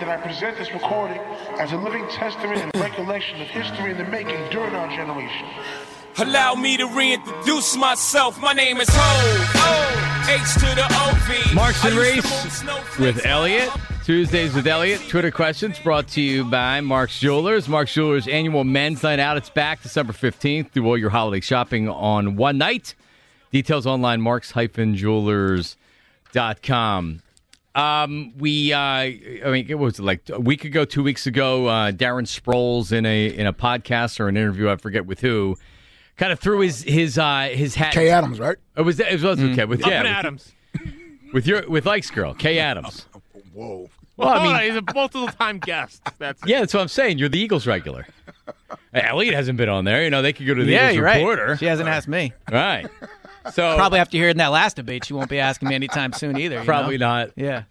That I present this recording as a living testament and recollection of history in the making during our generation. Allow me to reintroduce myself. My name is Ho. H to the O-V. Marks and Reese to move snowflakes with Elliot. Tuesdays with Elliot. Twitter questions brought to you by Mark's Jewelers. Mark's Jewelers annual men's night out. It's back December 15th. Do all your holiday shopping on one night. Details online, marks-jewelers.com. Um, we, uh, I mean, it was like a week ago, two weeks ago. Uh, Darren Sproles in a in a podcast or an interview, I forget with who, kind of threw his his uh, his hat. Kay Adams, right? It was it was okay with yeah, Up and with- Adams. with your with Ike's girl, Kay Adams. Whoa. Well, I mean, he's a multiple time guest. That's yeah, that's what I'm saying. You're the Eagles regular. Hey, Elliot hasn't been on there. You know, they could go to the yeah, Eagles you're right. reporter. She hasn't asked me. Right. So Probably after hearing that last debate, she won't be asking me anytime soon either. you probably know? not. Yeah.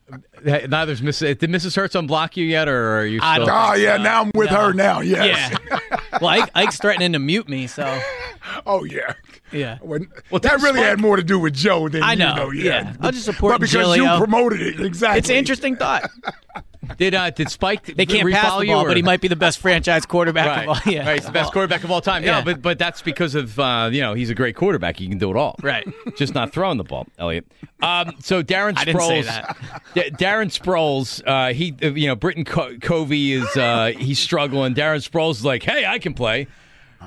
Hey, Neither's Mrs. Did Mrs. Hurts unblock you yet, or are you I still? Oh, yeah, now I'm with No. her now. Yes. Yeah. well, Ike, Ike's threatening to mute me, so Oh, yeah. yeah. When, Well, that really fine. had more to do with Joe than I you know, know. yeah. Yeah, I'll just support But because Giglio. you promoted it, exactly. It's an interesting thought. Did uh, did Spike? They can't pass the you, ball, or- but he might be the best franchise quarterback Right. of all. Yeah. right, he's the best quarterback of all time. Yeah. No, but but that's because of uh, you know he's a great quarterback. He can do it all. Right. Just not throwing the ball, Elliot. Um, so Darren Sproles. I didn't say that. D- Darren Sproles, uh, he, you know, Britain Co- Covey is uh, he's struggling. Darren Sproles is like, hey, I can play,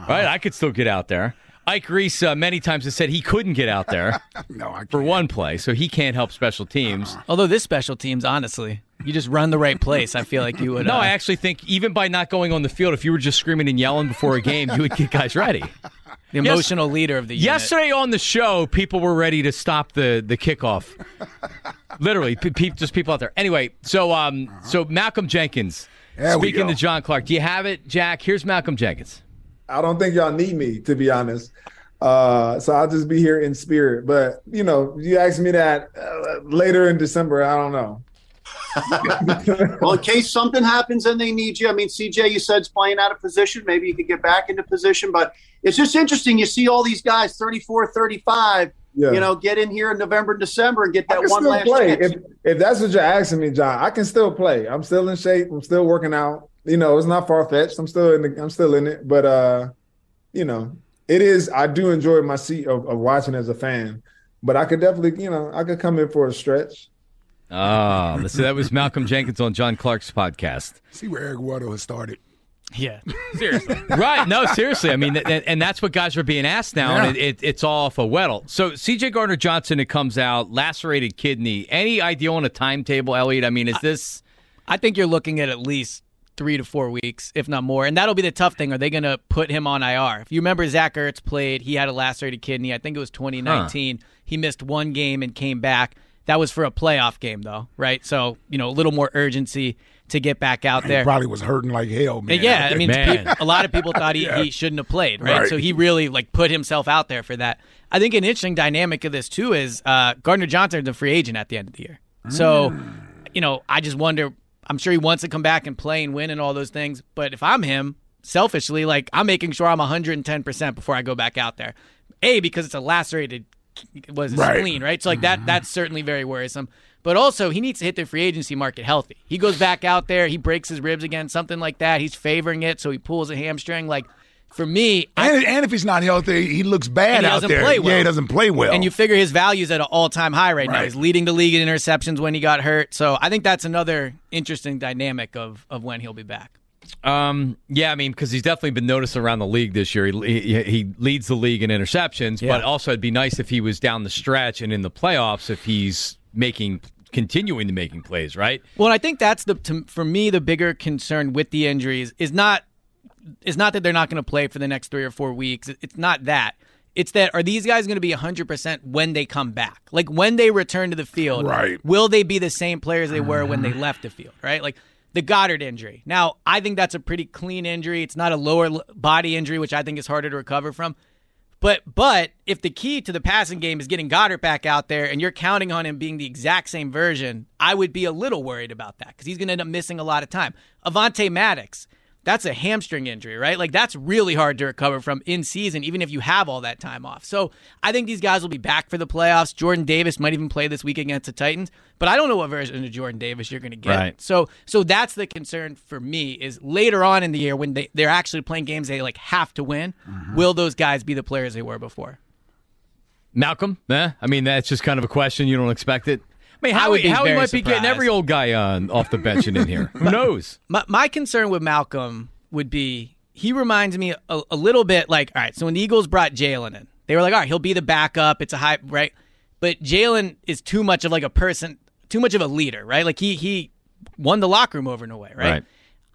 right? I could still get out there. Ike Reese uh, many times has said he couldn't get out there No, I can't. for one play, so he can't help special teams. Although this special teams, honestly, you just run the right place. I feel like you would. No, uh, I actually think even by not going on the field, if you were just screaming and yelling before a game, you would get guys ready. the emotional leader of the unit. Yesterday on the show, people were ready to stop the the kickoff. Literally, pe- pe- just people out there. Anyway, so um, so Malcolm Jenkins. There speaking to John Clark, do you have it, Jack? Here's Malcolm Jenkins. I don't think y'all need me to be honest. Uh, so I'll just be here in spirit. But you know, you ask me that uh, later in December. I don't know. well, in case something happens and they need you, I mean, CJ, you said it's playing out of position. Maybe you could get back into position, but it's just interesting. You see all these guys, 34, 35, Yeah. you know, get in here in November and December and get that one last play. If if that's what you're asking me, John, I can still play. I'm still in shape. I'm still working out. You know, it's not far fetched. I'm still in. The, I'm still in it. But uh, you know, it is. I do enjoy my seat of, of watching as a fan. But I could definitely, you know, I could come in for a stretch. Ah, oh, so that was Malcolm Jenkins on John Clark's podcast. See where Eric Weddle has started. Yeah. seriously. Right? No, seriously. I mean, and, and that's what guys are being asked now, and it, it, it's all off a Weddle. So C.J. Gardner Johnson, it comes out lacerated kidney. Any idea on a timetable, Elliot? I mean, is this? I think you're looking at at least three to four weeks, if not more. And that'll be the tough thing. Are they going to put him on IR? If you remember, Zach Ertz played. He had a lacerated kidney. I think it was 2019. He missed one game and came back. That was for a playoff game, though, right? So you know, a little more urgency to get back out He there. probably was hurting like hell, man. And yeah, I mean, Man. pe- a lot of people thought he, Yeah. he shouldn't have played, right? Right. So he really like put himself out there for that. I think an interesting dynamic of this too is uh, Gardner Johnson's a free agent at the end of the year. So, you know, I just wonder. I'm sure he wants to come back and play and win and all those things. But if I'm him, selfishly, like I'm making sure I'm 110 percent before I go back out there. A because it's a lacerated was Right. spleen, right? So like that mm-hmm. that's certainly very worrisome. But also he needs to hit the free agency market healthy. He goes back out there, he breaks his ribs again, something like that. He's favoring it, so he pulls a hamstring. Like for me, I And, and if he's not healthy, he looks bad And he out there. well. Yeah, he doesn't play well. And you figure his value's at an all time high right, now. He's leading the league in interceptions when he got hurt. So I think that's another interesting dynamic of, of when he'll be back. Um, yeah, I mean, because he's definitely been noticed around the league this year. He, he, he leads the league in interceptions, Yeah. but also it'd be nice if he was down the stretch and in the playoffs if he's making continuing to making plays, right? Well, I think that's the to, for me the bigger concern with the injuries is not is not that they're not going to play for the next three or four weeks. It's not that. It's that are these guys going to be 100% when they come back? Like when they return to the field, Right. will they be the same players they were when they left the field, right? Like the Goedert injury. Now, I think that's a pretty clean injury. It's not a lower body injury, which I think is harder to recover from. But but if the key to the passing game is getting Goedert back out there and you're counting on him being the exact same version, I would be a little worried about that because he's going to end up missing a lot of time. Avonte Maddox, that's a hamstring injury, right? Like that's really hard to recover from in season, even if you have all that time off. So I think these guys will be back for the playoffs. Jordan Davis might even play this week against the Titans, but I don't know what version of Jordan Davis you're going to get. Right. So so that's the concern for me is later on in the year when they, they're actually playing games they like have to win, will those guys be the players they were before? Malcolm, eh? I mean, that's just kind of a question. You don't expect it. I mean, I would Howie, be Howie might be getting every old guy on off the bench and in here. Who knows? My my concern with Malcolm would be he reminds me a, a little bit like all right. So when the Eagles brought Jalen in, they were like, all right, he'll be the backup. It's a high right, but Jalen is too much of like a person, too much of a leader, right? Like he he won the locker room over in a way, right? Right.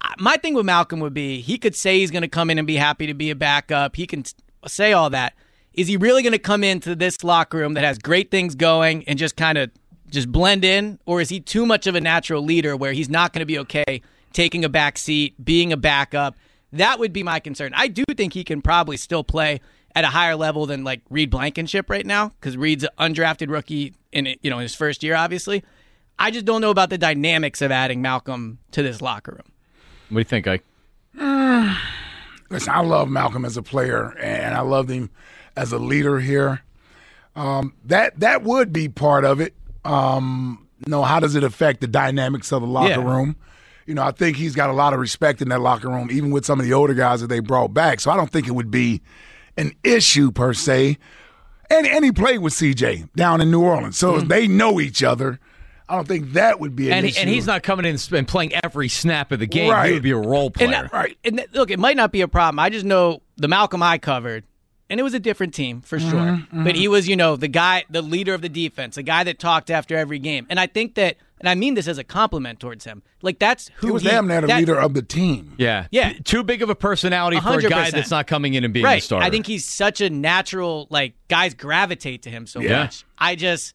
I- My thing with Malcolm would be he could say he's going to come in and be happy to be a backup. He can say all that. Is he really going to come into this locker room that has great things going and just kind of just blend in, or is he too much of a natural leader where he's not going to be okay taking a back seat, being a backup? That would be my concern. I do think he can probably still play at a higher level than like Reed Blankenship right now because Reed's an undrafted rookie in you know his first year, obviously. I just don't know about the dynamics of adding Malcolm to this locker room. What do you think, Ike? Listen, I love Malcolm as a player, and I loved him as a leader here. Um, that that would be part of it. Um, you know, how does it affect the dynamics of the locker Yeah. room? You know, I think he's got a lot of respect in that locker room, even with some of the older guys that they brought back. So I don't think it would be an issue per se. And and he played with CJ down in New Orleans, so they know each other. I don't think that would be an And, issue. and he's not coming in and playing every snap of the game. Right. He would be a role And player. that- right. And that- look, it might not be a problem. I just know the Malcolm I covered, and it was a different team for sure. Mm-hmm, But he was, you know, the guy, the leader of the defense, the guy that talked after every game. And I think that, and I mean this as a compliment towards him. Like that's who he was damn near the that- leader of the team. yeah. Yeah. Too big of a personality for a guy that's not coming in and being right. a starter. I think he's such a natural. Like guys gravitate to him so Yeah. much. I just,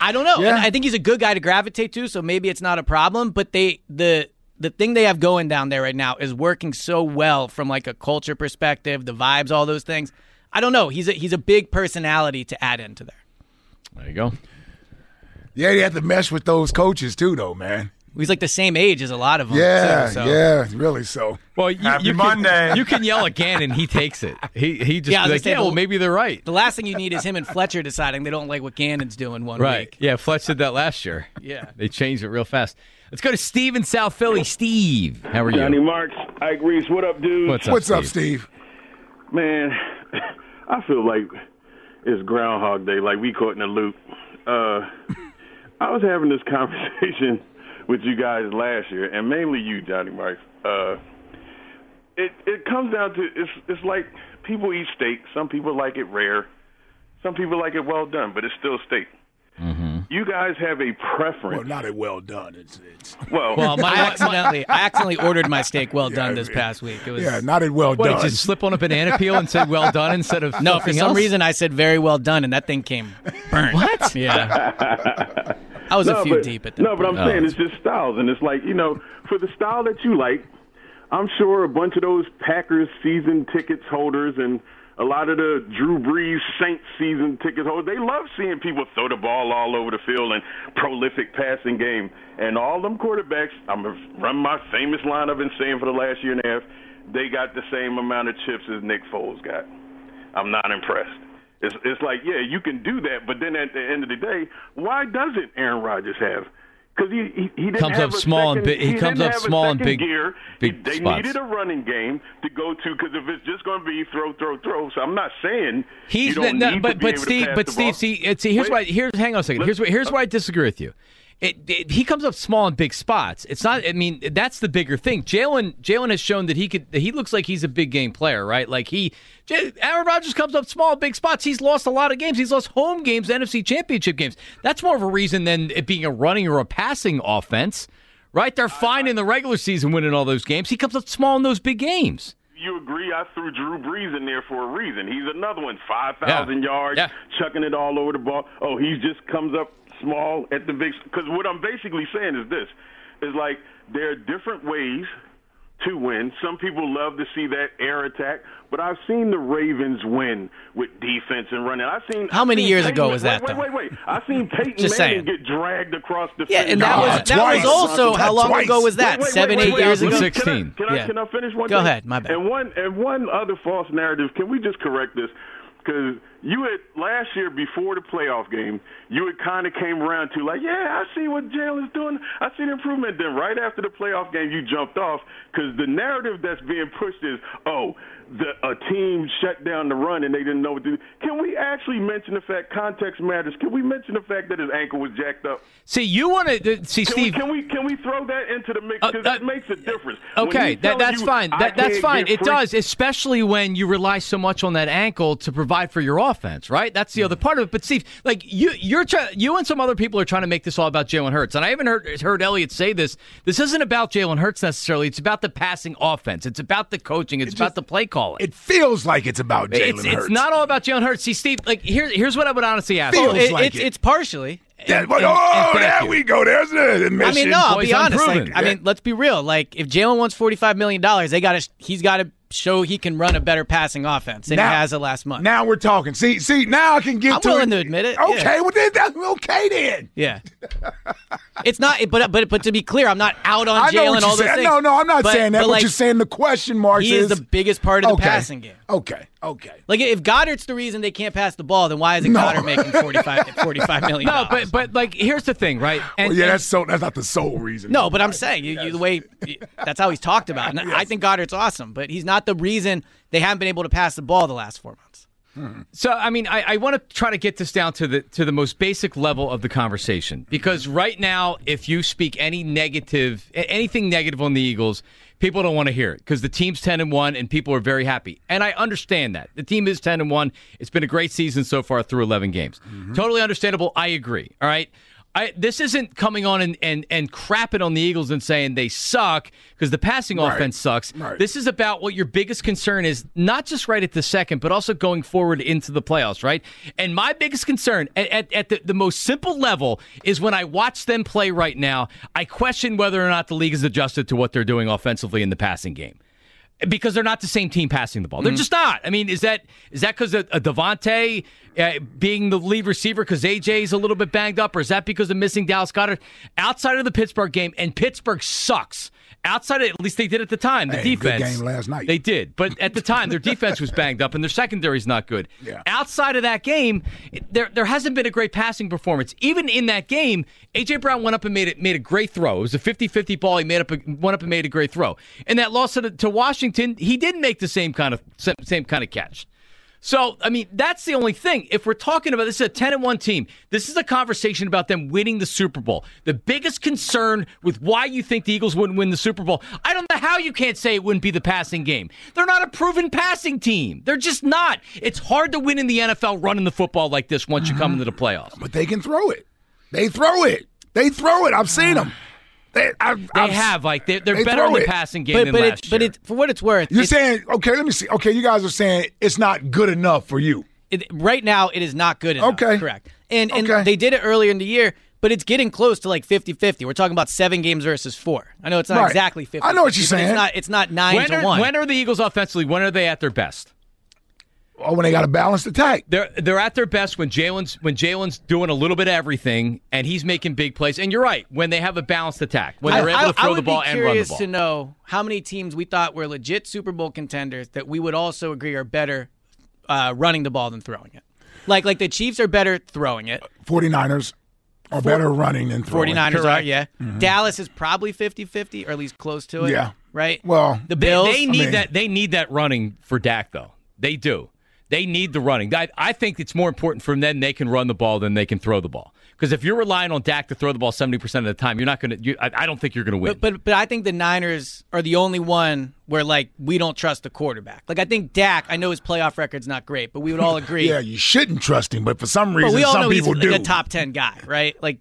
I don't know. Yeah. I think he's a good guy to gravitate to. So maybe it's not a problem. But they the the thing they have going down there right now is working so well from like a culture perspective, the vibes, all those things. I don't know. He's a he's a big personality to add into there. there you go. Yeah, you have to mesh with those coaches too, though, man. He's like the same age as a lot of them. Yeah, too, so. yeah, really. So Well, you, Happy you can, Monday. You can yell at Gannon. He takes it. He he just Yeah, I was be like, gonna say, yeah, well, the- maybe they're right. The last thing you need is him and Fletcher deciding they don't like what Gannon's doing one Right. week. Yeah, Fletcher did that last year. Yeah. They changed it real fast. Let's go to Steve in South Philly. Steve, how are you? Johnny Marks, Ike Reese, what up, dude? What's up, what's up, Steve? Steve? Man, I feel like it's Groundhog Day, like we caught in a loop. Uh, I was having this conversation with you guys last year, and mainly you, Johnny Marks. Uh, it it comes down to it's it's like people eat steak. Some people like it rare. Some people like it well done, but it's still steak. Mm-hmm. You guys have a preference. Well, not a well done. It's it's Well, Well, my, I accidentally I accidentally ordered my steak well done this past week. It was yeah, not a well what, done. did you slip on a banana peel and said well done instead of No, for something some else? reason I said very well done, and that thing came burnt. What? Yeah, I was a few but, deep at that. No, but I'm point. saying oh. it's just styles, and it's like you know, for the style that you like, I'm sure a bunch of those Packers season tickets holders and a lot of the Drew Brees Saints season ticket holders, they love seeing people throw the ball all over the field and prolific passing game. And all them quarterbacks, I'm gonna run my famous line I've been saying for the last year and a half. they got the same amount of chips as Nick Foles got. I'm not impressed. It's it's like yeah, you can do that, but then at the end of the day, why doesn't Aaron Rodgers have? Because he, he he didn't Comes have up a small and second- big- he comes up small and big- Gear. big they spots. needed a running game to go to because if it's just going to be throw, throw, throw. So I'm not saying He's don't no, need but to be but Steve, but Steve, see, it's, here's Wait. why. Here's hang on a second. Here's why, here's uh, why I disagree with you. It, it, he comes up small in big spots. It's not. I mean, that's the bigger thing. Jalen Jalen has shown that he could. He looks like he's a big game player, right? Like he, Aaron Rodgers comes up small in big spots. He's lost a lot of games. He's lost home games, NFC Championship games. That's more of a reason than it being a running or a passing offense, right? They're fine in the regular season, winning all those games. He comes up small in those big games. you agree I threw Drew Brees in there for a reason. He's another one, 5,000 Yeah. yards, Yeah. chucking it all over the ball. Oh, he just comes up small at the big. Because what I'm basically saying is this: is like there are different ways to win. Some people love to see that air attack, but I've seen the Ravens win with defense and running. I've seen How many seen years Peyton- ago was that, Wait, wait, wait, wait. I've seen Peyton Just Manning saying. get dragged across the field. Yeah, fence. and that was that was also how long ago was that? Wait, wait, Seven, wait, eight wait, years wait. ago. Can I- 16. Can I, Yeah. can I finish one Go thing? ahead, my bad. And one and one other false narrative. Can we just correct this? Because you had last year before the playoff game, you had kind of came around to like, yeah, I see what Jalen's doing. I see the improvement. Then right after the playoff game, you jumped off because the narrative that's being pushed is, oh, the a team shut down the run and they didn't know what to do. Can we actually mention the fact context matters? Can we mention the fact that his ankle was jacked up? See, you want to uh, see Can Steve. we, can we can we throw that into the mix uh, because uh, it makes a difference. Okay, that, that's you, fine. That, that's fine. It free-" does, especially when you rely so much on that ankle to provide for your offense, right? That's the other part of it. But Steve, like you, you're try, you and some other people are trying to make this all about Jalen Hurts, and I haven't heard heard Elliott say this. This isn't about Jalen Hurts necessarily. It's about the passing offense. It's about the coaching. It's about the play calling. It feels like it's about Jalen It's, Hurts. it's not all about Jalen Hurts. See, Steve, like here, here's what I would honestly ask. Feels It- like it's, it. it's partially. Yeah, And- but- and- oh, and there you. we go. There's the admission. I mean, no, I'll Boys be honest. unproven. Like, I mean, let's be real. Like, if Jalen wants forty-five million dollars, they got to. He's got to show he can run a better passing offense than Now- he has the last month. Now we're talking. See, see, now I can get I'm to willing it. to admit it, Okay, yeah. well then that's okay then. yeah, it's not. But but but to be clear, I'm not out on I know Jalen. All you're those saying. things. No, no, I'm not But- saying that. But, like, you're saying the question marks he is the biggest part of the okay. passing game. Okay, okay. Like if Goedert's the reason they can't pass the ball, then why isn't No. Goedert making 45, 45 million? no, but but like here's the thing, right? And, Well, yeah, and- that's so. That's not the sole reason. No, but I'm saying you, you, the way that's how he's talked about. And I think Goedert's awesome, but he's not the reason they haven't been able to pass the ball the last four months. So I mean, I, I want to try to get this down to the to the most basic level of the conversation because right now, if you speak any negative, anything negative on the Eagles, people don't want to hear it because the team's ten and one and people are very happy, and I understand that the team is ten and one. It's been a great season so far through eleven games. Mm-hmm. Totally understandable. I agree. All right. I, this isn't coming on and, and, and crapping on the Eagles and saying they suck because the passing Right. offense sucks. Right. This is about what your biggest concern is, not just right at the second, but also going forward into the playoffs, right? And my biggest concern at, at, at the, the most simple level is when I watch them play right now, I question whether or not the league is adjusted to what they're doing offensively in the passing game. Because they're not the same team passing the ball. They're just not. I mean, is that is that because of, of DeVonta uh, being the lead receiver because AJ is a little bit banged up, or is that because of missing Dallas Goedert? Outside of the Pittsburgh game, and Pittsburgh sucks. Outside of at least they did at the time. The Hey, defense game last night. They did, but at the time their defense was banged up and their secondary's not good. Yeah. Outside of that game, there there hasn't been a great passing performance. Even in that game, AJ Brown went up and made it made a great throw. It was a 50-50 ball. He made up a, went up and made a great throw. And that loss to, to Washington, he didn't make the same kind of same kind of catch. So, I mean, that's the only thing. If we're talking about this is a 10 and 1 team, this is a conversation about them winning the Super Bowl. The biggest concern with why you think the Eagles wouldn't win the Super Bowl, I don't know how you can't say it wouldn't be the passing game. They're not a proven passing team. They're just not. It's hard to win in the NFL running the football like this once you come uh-huh. into the playoffs. But they can throw it. They throw it. They throw it. I've seen uh, them. They, I've, They I've- have, like, they're, they're They better in the it. passing game But than but last it, but it, for what it's worth, You're it's- saying okay? Let me see. Okay, you guys are saying it's not good enough for you. it, right now it is not good enough. Okay. correct. And and Okay. they did it earlier in the year, but it's getting close to like 50-50. We're talking about seven games versus four. I know it's not Right. exactly 50 I know what you're saying. It's not it's not nine when to are, one. when are the Eagles offensively? When are they at their best? Or when they got a balanced attack. They're they're at their best when Jalen's when Jalen's doing a little bit of everything and he's making big plays. And you're right when they have a balanced attack when they're I, able to I- I throw the ball and run the curious ball. to know how many teams we thought were legit Super Bowl contenders that we would also agree are better uh, running the ball than throwing it. Like like the Chiefs are better throwing it. 49ers are better running than throwing. 49ers are, yeah. Mhm. Dallas is probably 50-50 or at least close to it. Yeah. Right? Well, the They- Bills They, need I mean- that. They need that running for Dak, though. They do. They need the running. I, I think it's more important for them they can run the ball than they can throw the ball. Because if you're relying on Dak to throw the ball seventy percent of the time, you're not going to. I, I don't think you're going to win. But, but but I think the Niners are the only one where like we don't trust the quarterback. Like I think Dak, I know his playoff record's not great, but we would all agree. Yeah, you shouldn't trust him, but for some reason, we all some know he's people like do. a top ten guy, right? Like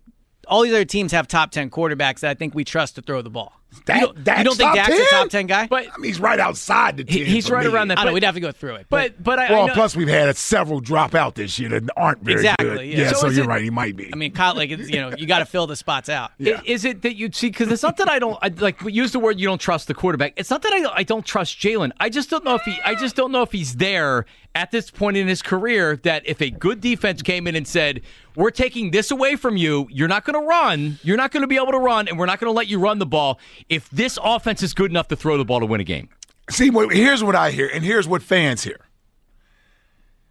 all these other teams have top ten quarterbacks that I think we trust to throw the ball. Dak- you don't, you don't think top Dak's 10? a top ten guy? But I mean, he's right outside the 10. he's for right me. around that. I don't know, we'd have to go through it. But but I, I Well, know, plus we've had several drop out this year that aren't very Exactly, good. yeah. so, So you're it- right. He might be. I mean, Kyle, like you know, you got to fill the spots out. I- Is it that you see? Because it's not that I don't I, like use the word you don't trust the quarterback. It's not that I, I don't trust Jalen. I just don't know if he. I just don't know if he's there at this point in his career. That if a good defense came in and said, "We're taking this away from you. You're not going to run. You're not going to be able to run, and we're not going to let you run the ball." If this offense is good enough to throw the ball to win a game, See, here's what I hear, and here's what fans hear.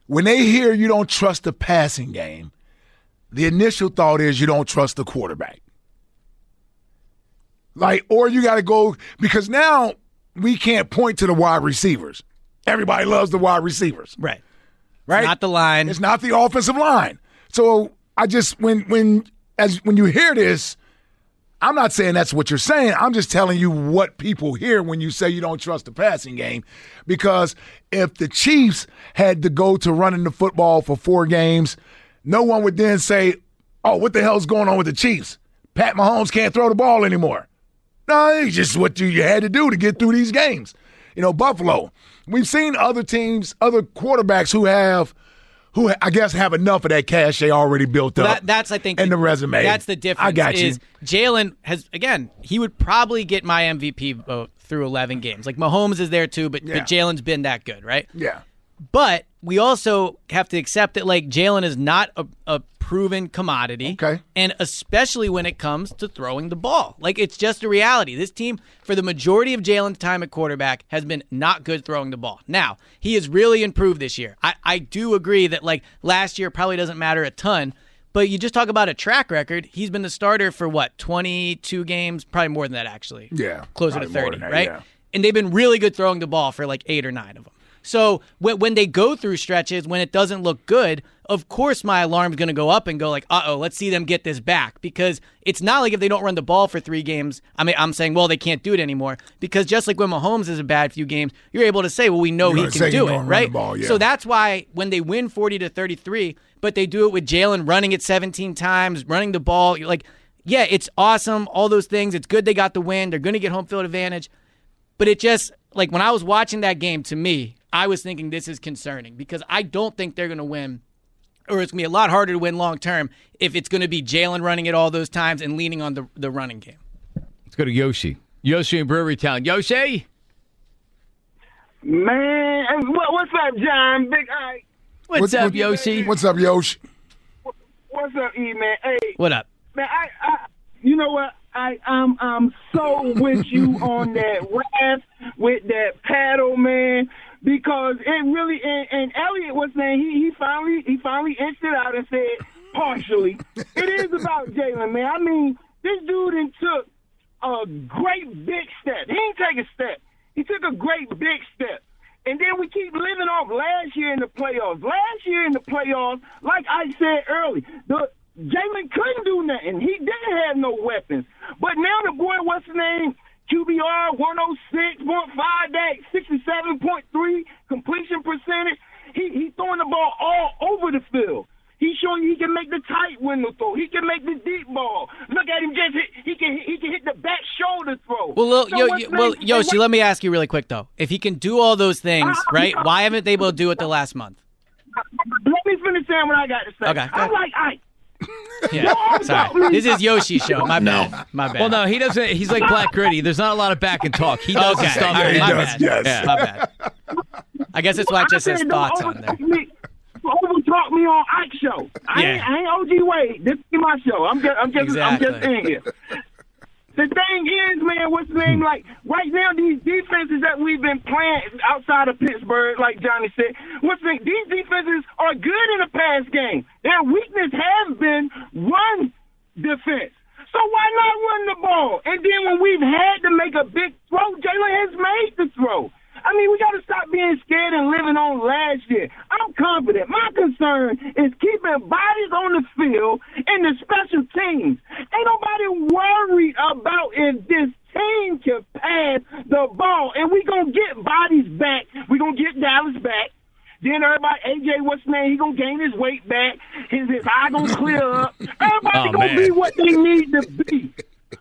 When they hear you don't trust the passing game, the initial thought is you don't trust the quarterback. Like, or you got to go because now we can't point to the wide receivers. Everybody loves the wide receivers, Right. right? Not the line. It's not the offensive line. So I just when when as when you hear this, I'm not saying that's what you're saying. I'm just telling you what people hear when you say you don't trust the passing game. Because if the Chiefs had to go to running the football for four games, no one would then say, "Oh, what the hell's going on with the Chiefs? Pat Mahomes can't throw the ball anymore." No, it's just what you, you had to do to get through these games. You know, Buffalo. We've seen other teams, other quarterbacks who have, who I guess have enough of that cash they already built up. That, that's I think and the resume. That's the difference. I got you. Is Jalen has again? He would probably get my MVP vote through 11 games. Like Mahomes is there too, but, Yeah. but Jalen's been that good, right? yeah. But we also have to accept that like Jalen is not a, a proven commodity. Okay. And especially when it comes to throwing the ball. Like it's just a reality. This team, for the majority of Jalen's time at quarterback, has been not good throwing the ball. Now, he has really improved this year. I, I do agree that like last year probably doesn't matter a ton. But you just talk about a track record. He's been the starter for what, 22 games? Probably more than that, actually. Yeah, Closer to 30, that, right? yeah. And they've been really good throwing the ball for like eight or nine of them. So when, when they go through stretches, when it doesn't look good, of course my alarm's going to go up and go like, uh oh, let's see them get this back because it's not like if they don't run the ball for three games. I mean, I'm saying, well, they can't do it anymore because just like when Mahomes is a bad few games, you're able to say, well, we know You're he can do it, right? ball, yeah. So that's why when they win 40 to 33, but they do it with Jalen running it 17 times, running the ball, you're like, yeah, it's awesome, all those things. It's good they got the win. They're going to get home field advantage. But it just like when I was watching that game, to me, I was thinking this is concerning because I don't think they're going to win, or it's going to be a lot harder to win long term if it's going to be Jalen running it all those times and leaning on the the running game. let's go to Yoshi. Yoshi in Brewery Town. Yoshi, Man, what's up, John? Big Ike. what's up, Yoshi? What's up, Yoshi? What's up, E man? Hey, What up? man, I, I, you know what? I, I'm, I'm so with you on that raft with that paddle, man. Because it really, and, and Elliot was saying he, he finally, he finally inched it out and said partially. it is about Jalen, man. I mean, this dude done took a great big step. He didn't take a step. He took a great big step. And then we keep living off last year in the playoffs. Last year in the playoffs, like I said early, the Jalen couldn't do nothing. He didn't have no weapons. But now the boy, what's his name? QBR 106.5, that 67.3 completion percentage. He he throwing the ball all over the field. He's showing you he can make the tight window throw. He can make the deep ball. Look at him just hit. He can he can hit the back shoulder throw. Well, Lil- So yo, yo- well, Yoshi, let me ask you really quick though. If he can do all those things, right? Why haven't they been able to do it the last month? Let me finish saying what I got to say. Okay, ahead. like Ike. Yeah. Sorry. This is Yoshi's show. My bad. My bad. Well, no, he doesn't. He's like Black Gritty. There's not a lot of back and talk. He does Okay. his stuff. All right, and my he bad. does- Yeah, my bad. I guess that's why it just I says said thoughts don't on there. overtalk Me, overtalk me on Ike show. I, Yeah. ain't, I ain't OG Wade. This is my show. I'm just, I'm just, I'm just in here. The thing is, man, what's the name? Hmm. Like right now, these defenses that we've been playing outside of Pittsburgh, like Johnny said, what's the name? these defenses are good in the pass game. Their weakness has been run defense. So why not run the ball? And then when we've had to make a big throw, Jalen has made the throw. I mean, we got to stop being scared and living on last year. I'm confident. My concern is keeping bodies on the field and the special teams. Ain't nobody worried about if this team can pass the ball. And we going to get bodies back. we going to get Dallas back. Then everybody, AJ, what's his name? He gonna gain his weight back. His his eye gonna clear up. Everybody Oh, gonna man. be what they need to be.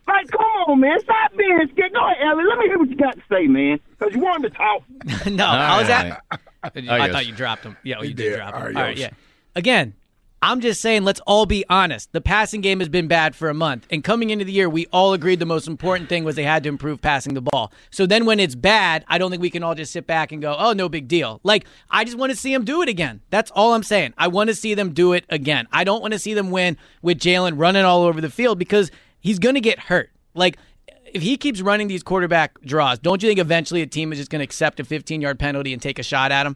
Like, come on, man, stop being scared. Go ahead, Ellie. Let me hear what you got to say, man, because you wanted to talk. no, All how was right, that? I thought you dropped him. Yeah, oh, well, you You did, did. drop him. Adios. All right, yeah. Again, I'm just saying, let's all be honest. The passing game has been bad for a month, and coming into the year, we all agreed the most important thing was they had to improve passing the ball. So then, when it's bad, I don't think we can all just sit back and go, "Oh, no big deal." Like, I just want to see them do it again. That's all I'm saying. I want to see them do it again. I don't want to see them win with Jalen running all over the field because he's going to get hurt. Like. If he keeps running these quarterback draws, don't you think eventually a team is just going to accept a 15 yard penalty and take a shot at him?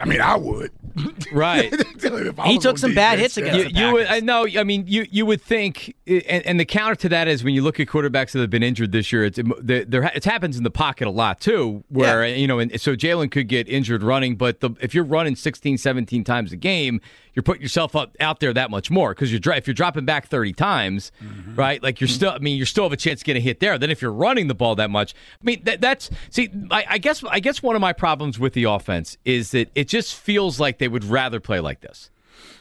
I mean, I would. Right. I He took on some bad hits against You, the you would, I know. I mean, you you would think, eh, and, and the counter to that is when you look at quarterbacks that have been injured this year. It's there. there it happens in the pocket a lot too, where you know, and so Jalen could get injured running, but the, if you're running 16, 17 times a game, you're putting yourself up out there that much more because you're if you're dropping back 30 times, mm-hmm. right? Like you're still. I mean, you're still have a chance to get a hit there. Then if you're running the ball that much, I mean, that, that's see. I, I guess I guess one of my problems with the offense is that it just feels like they would rather play like this.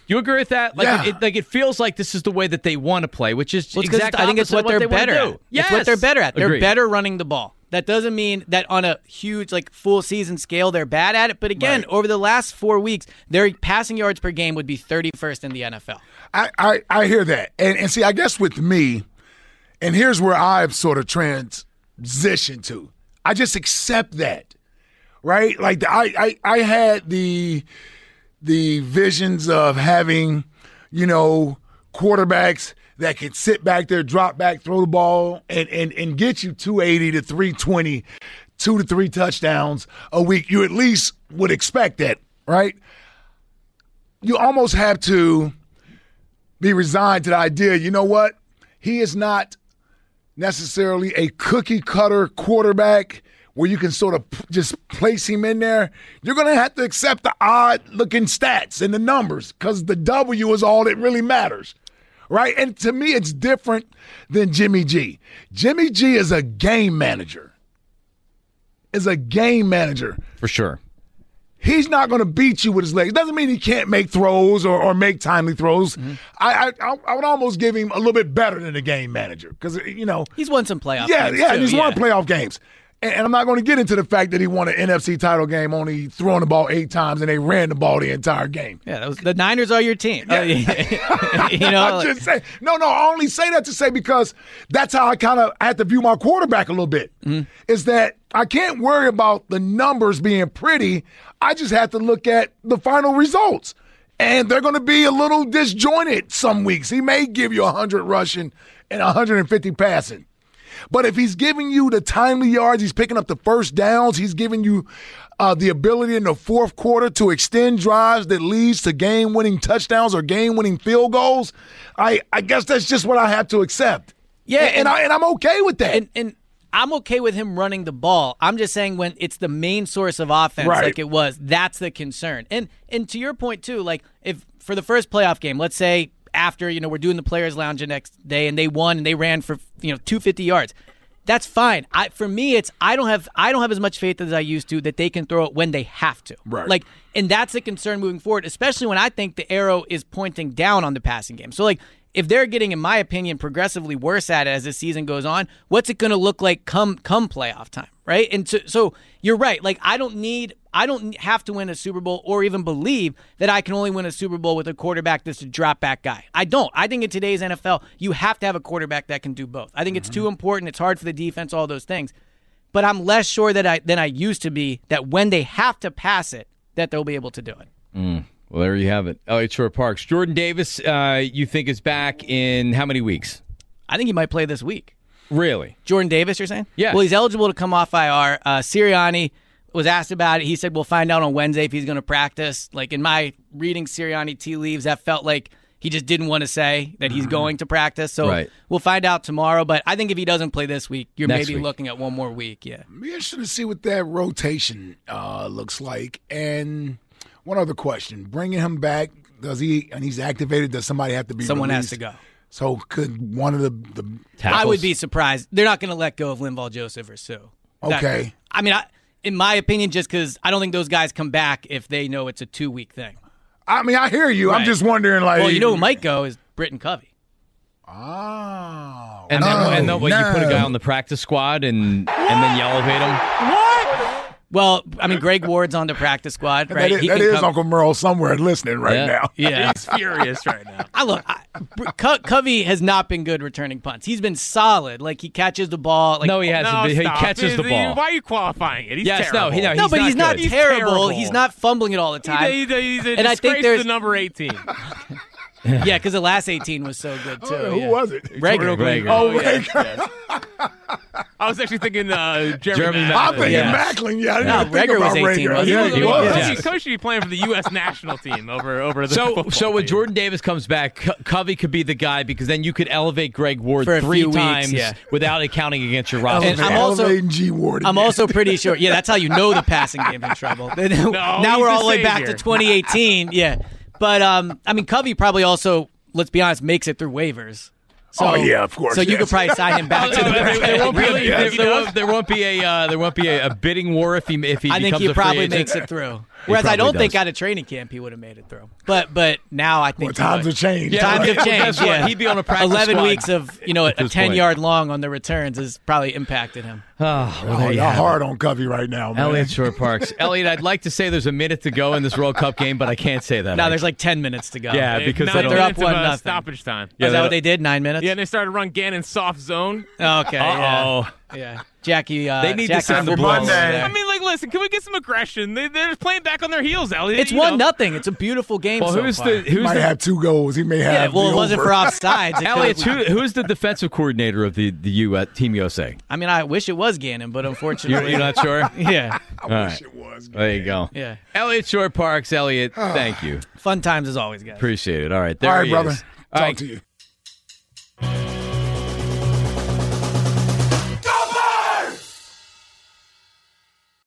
You agree with that? Like, Yeah. it, like it feels like this is the way that they want to play, which is Well, it's 'cause exact I think it's opposite what they're they better do. at. Yes. It's what they're better at. They're Agreed. better running the ball. That doesn't mean that on a huge, like full season scale, they're bad at it. But again, Right. over the last four weeks, their passing yards per game would be 31st in the NFL. I, I, I hear that. And, and see, I guess with me, and here's where I've sort of transitioned to. I just accept that, right? Like the, I, I, I had the the visions of having, you know, quarterbacks that could sit back there, drop back, throw the ball, and and and get you 280 to 320, two to three touchdowns a week. You at least would expect that, right? You almost have to be resigned to the idea, you know what? He is not necessarily a cookie cutter quarterback where you can sort of p- just place him in there. You're going to have to accept the odd looking stats and the numbers because the W is all that really matters. Right? And to me, it's different than Jimmy G. Jimmy G is a game manager. Is a game manager. for sure. He's not going to beat you with his legs. Doesn't mean he can't make throws or, or make timely throws. Mm-hmm. I, I I would almost give him a little bit better than a game manager because you know He's won some playoff yeah games. yeah too, he's yeah. won playoff games. And, I'm not going to get into the fact that he won an NFC title game only throwing the ball eight times and they ran the ball the entire game. Yeah, that was, the Niners are your team. Uh, you know, I'm like- just saying. No, no. I only say that to say because that's how I kind of had to view my quarterback a little bit. Mm-hmm. Is that I can't worry about the numbers being pretty. I just have to look at the final results, and they're going to be a little disjointed some weeks. He may give you 100 rushing and 150 passing. But if he's giving you the timely yards, he's picking up the first downs, he's giving you uh, the ability in the fourth quarter to extend drives that leads to game-winning touchdowns or game-winning field goals. I, I guess that's just what I have to accept. Yeah, and, and, and- I, and I'm okay with that. and and I'm okay with him running the ball. I'm just saying when it's the main source of offense, Right. like it was, that's the concern. And and to your point too, like if for the first playoff game, let's say after you know we're doing the players' lounge the next day and they won and they ran for you know 250 yards. That's fine. I for me it's I don't have I don't have as much faith as I used to that they can throw it when they have to. Right. Like and that's a concern moving forward, especially when I think the arrow is pointing down on the passing game. So like if they're getting, in my opinion, progressively worse at it as the season goes on, what's it going to look like come come playoff time, right? And so, so you're right. Like I don't need, I don't have to win a Super Bowl or even believe that I can only win a Super Bowl with a quarterback that's a drop back guy. I don't. I think in today's NFL, you have to have a quarterback that can do both. I think it's too important. It's hard for the defense, all those things. but I'm less sure that I than I used to be that when they have to pass it, that they'll be able to do it. Mm. Well, there you have it. Elliott Shorr-Parks. Jordan Davis, uh, you think is back in how many weeks? I think he might play this week. Really? Jordan Davis, you're saying? Yeah. Well, he's eligible to come off IR. Uh, Sirianni was asked about it. He said we'll find out on Wednesday if he's going to practice. Like in my reading Sirianni tea leaves, that felt like he just didn't want to say that he's going to practice. So Right. we'll find out tomorrow. But I think if he doesn't play this week, you're Next maybe week. looking at one more week. Yeah. Be interesting to see what that rotation uh, looks like. And one other question: bringing him back, does he and he's activated? Does somebody have to be? Someone has to go. So could one of the the I would be surprised. They're not going to let go of Linval Joseph or Suh. That- Okay. I mean, I, in my opinion, just because I don't think those guys come back if they know it's a two week thing. I mean, I hear you. I'm just wondering, like, well, you know who might go is Britain Covey. Oh, And then, no, and then what, you put a guy on the practice squad and and then you elevate him. Well, I mean, Greg Ward's on the practice squad, That right? is, He that come- Uncle Merle somewhere listening right Yeah. now. Yeah. He's furious right now. I look. I, Co- Covey has not been good returning punts. He's been solid. Like he catches the ball. Like No, he hasn't. No, He stop. catches the ball. Why are you qualifying it? He's Yes, no, he- no, no, but not he's not good. terrible. terrible. He's not fumbling it all the time. He's a, he's a and I think there's the number 18. yeah, because the last 18 was so good too. Oh, who yeah. was it? Reagor. Reagor. Oh, yeah. Reagor. I was actually thinking uh, Jeremy, Jeremy Maclin. I'm thinking Yeah. Maclin. Yeah, I didn't No, even think Reagor about was 18, Reagor. wasn't Yeah, he? he Yeah. was. Yeah. Coach, coach should be playing for the U.S. national team over over the So, so when team. Jordan Davis comes back, Co- Covey could be the guy because then you could elevate Greg Ward For three few weeks, times yeah. without it counting against your roster. And I'm also- G Ward. I'm also pretty sure. Yeah, that's how you know the passing game's in trouble. now we're all the the way back to 2018. Yeah, but um, I mean, Covey probably also, let's be honest, makes it through waivers. So, Oh, yeah, of course, So you could probably sign him back to the there, there won't be, Really? there, there won't, there won't be a uh, there won't be a, a bidding war if he if he I think he a probably makes it through. Whereas I don't think does. out of training camp he would have made it through. But but now I think Well, times have changed. Yeah, Times have changed. Yeah. He'd be on a practice Eleven squad weeks of you know a ten point. yard long on the returns has probably impacted him. Oh, well, Oh, you y'all have it. hard on Covey right now, man. Elliott Shore Parks. Elliot, I'd like to say there's a minute to go in this World Cup game, but I can't say that. Now there's like ten minutes to go. Yeah, because nine they don't- they're up minutes of, one uh, nothing. stoppage time. Yeah, Is that what they did? Nine minutes. Yeah, and they started to run Gannon soft zone. Okay. Yeah. Uh-oh. Yeah. Jackie. Uh, They need to send the Football ball. Monday. I mean, like, listen, can we get some aggression? They, they're just playing back on their heels, Elliot. It's one know. nothing. It's a beautiful game. Well, so who's far. the He who's might the, have two goals. He may have. Yeah, well, the it wasn't for offsides. It Elliot? Who, who's the defensive coordinator of the the U uh, Team USA? I mean, I wish it was Gannon, but unfortunately, You're, you're not sure. yeah, I All wish right. it was. There you go. yeah. Elliot Shorr-Parks. Elliot, thank you. Fun times as always, guys. Appreciate it. All right, there All right, he brother. is. Talk All right, to you.